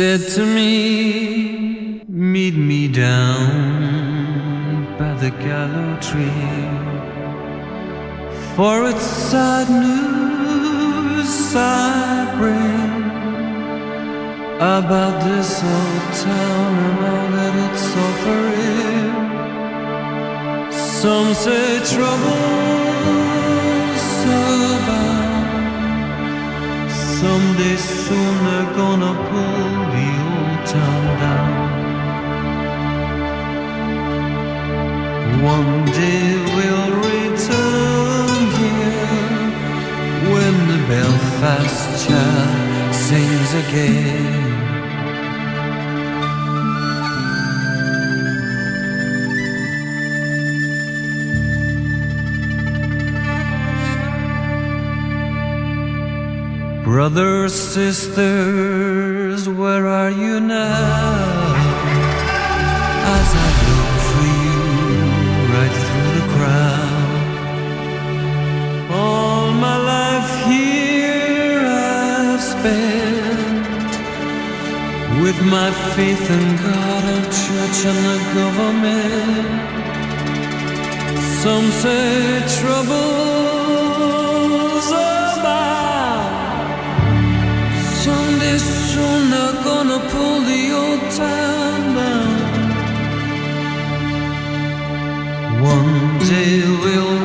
Said to me, Meet me down by the gallow tree. For it's sad news I bring about this old town and all that it's offering. Some say trouble's about. Someday soon they're gonna pull Belfast child sings again. Brothers, sisters, where are you now? My faith in God and church and the government. Some say trouble's about. Someday soon they're gonna pull the old town down. One day we'll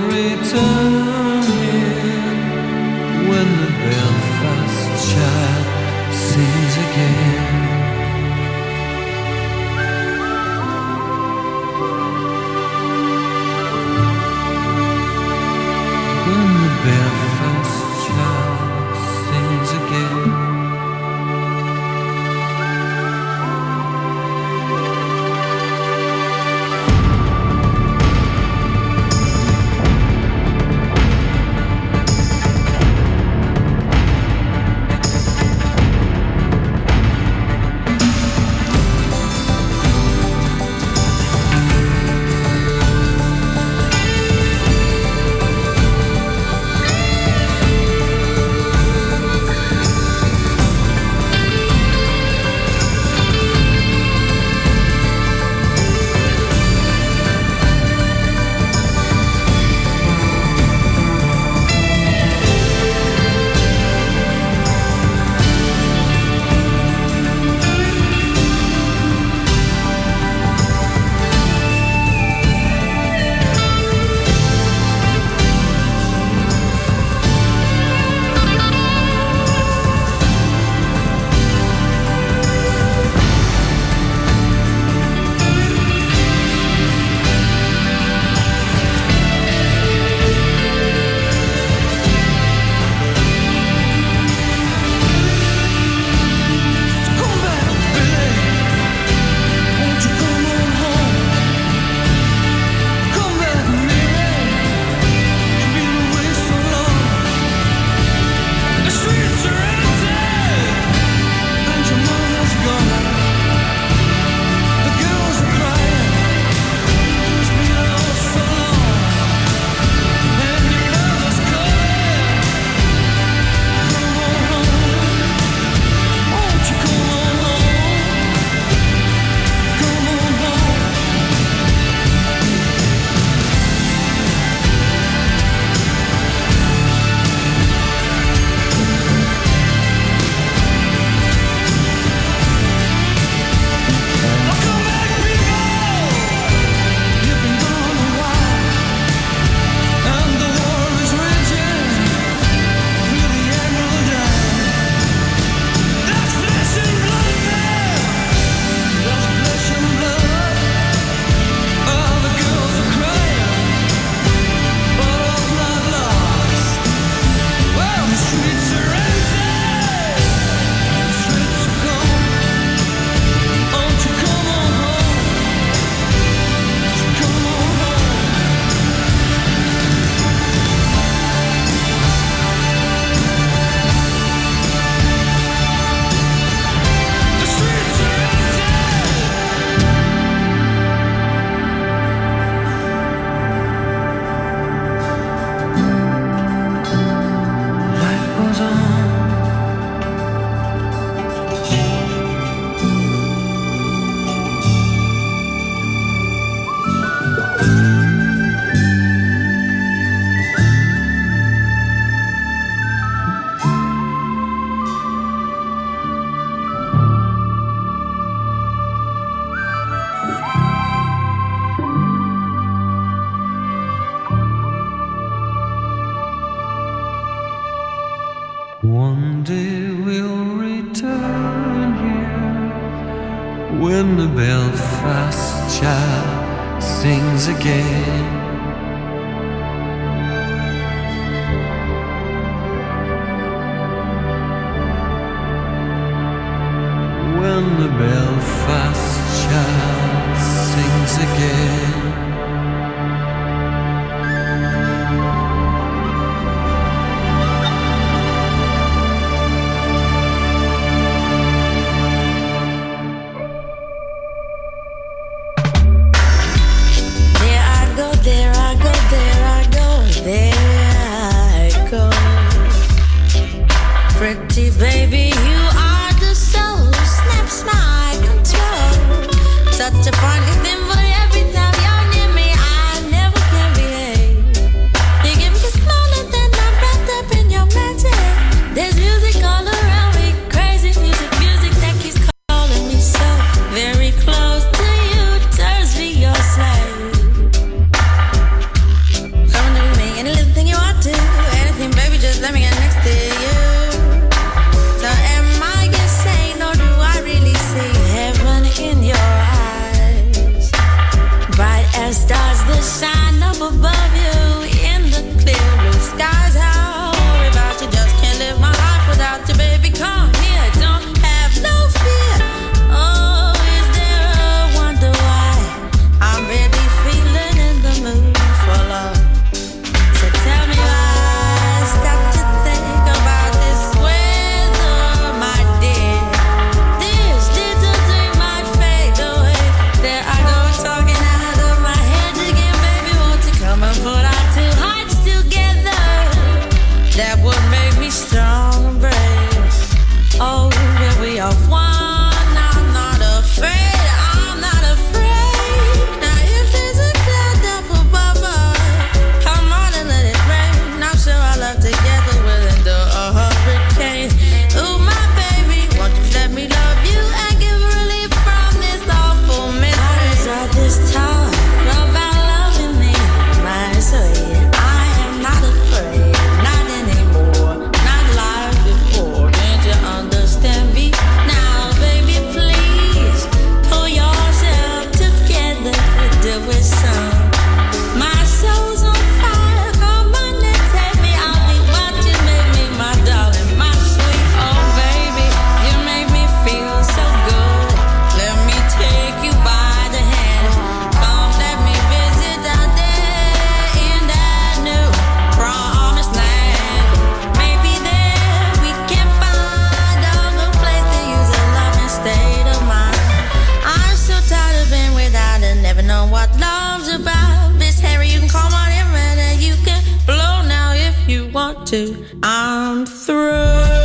want to. I'm through.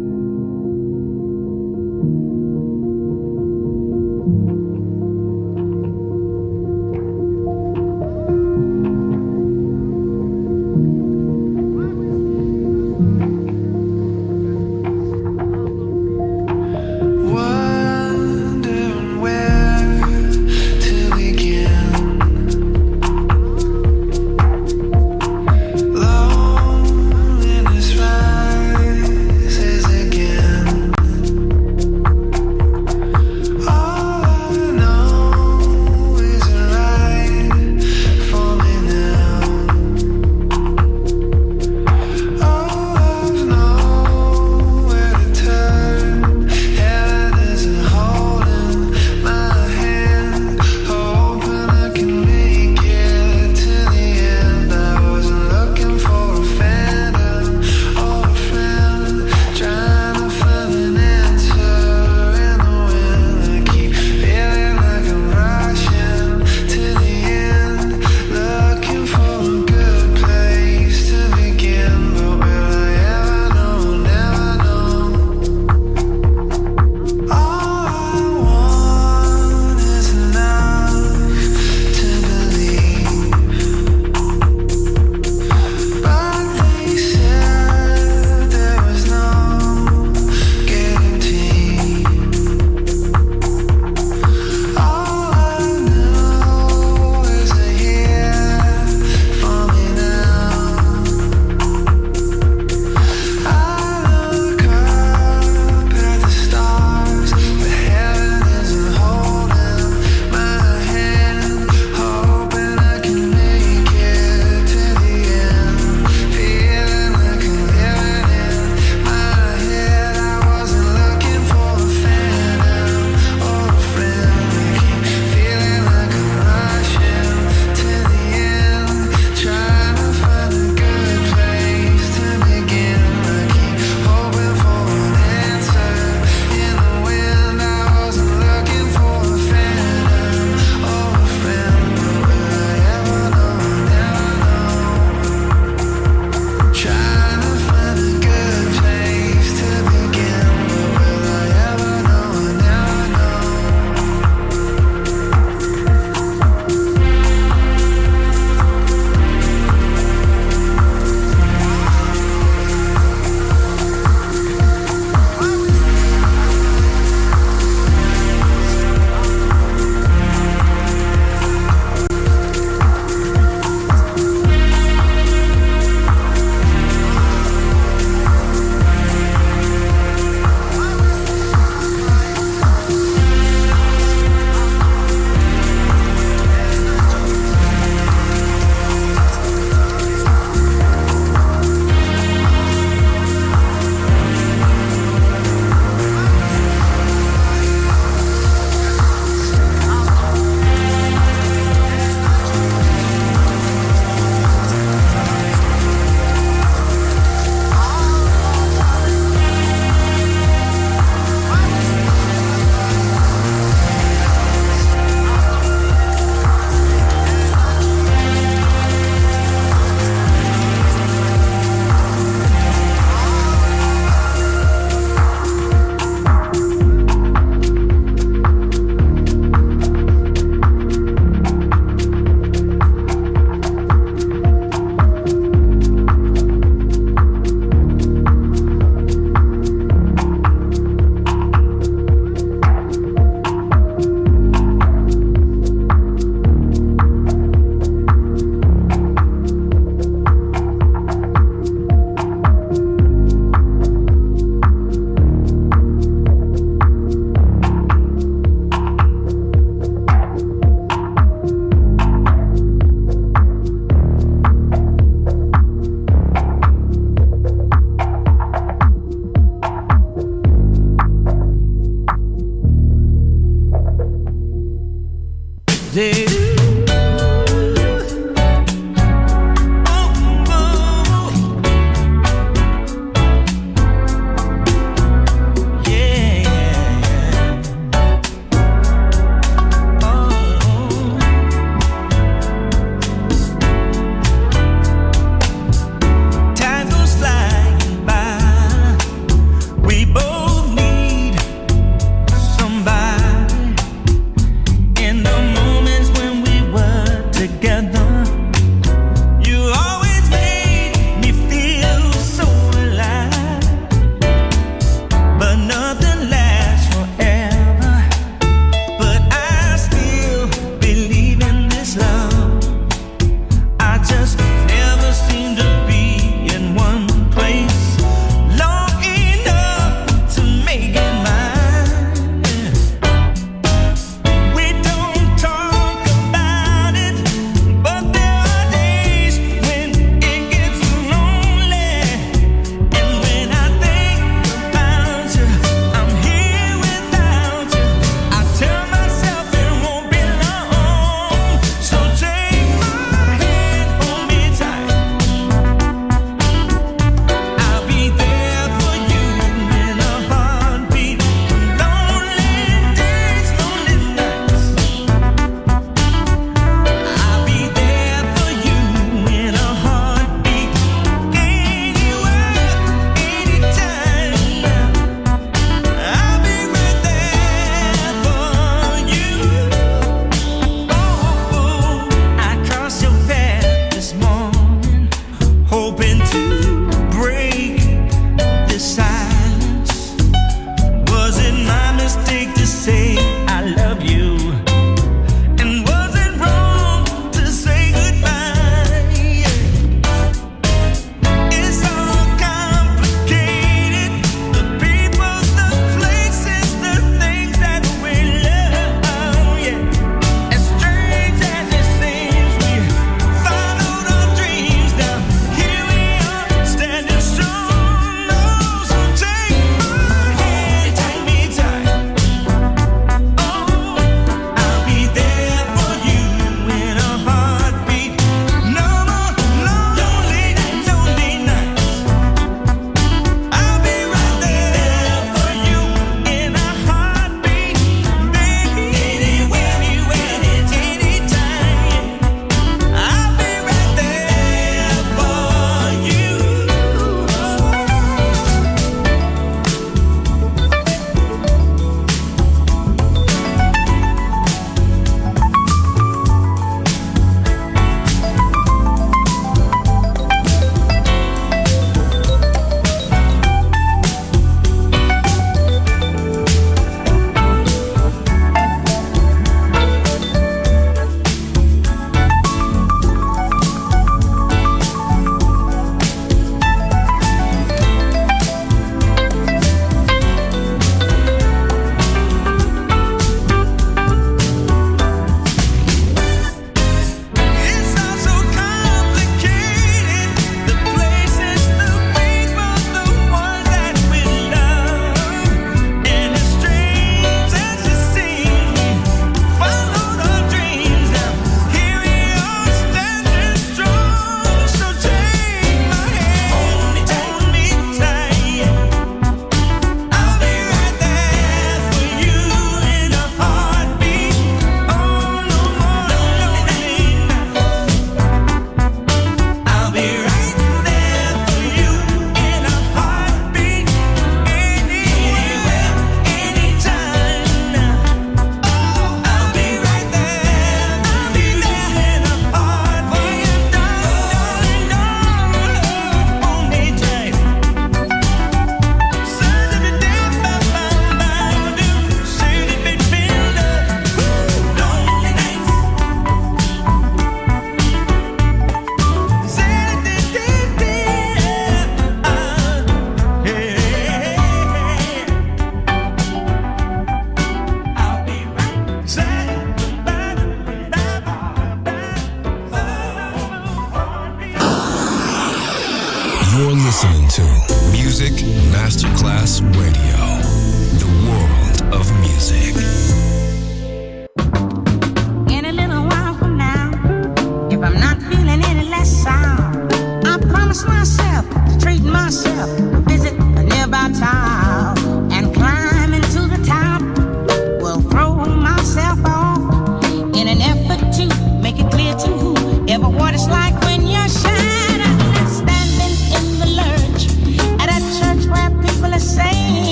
myself, visit a nearby town.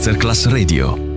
Masterclass Radio.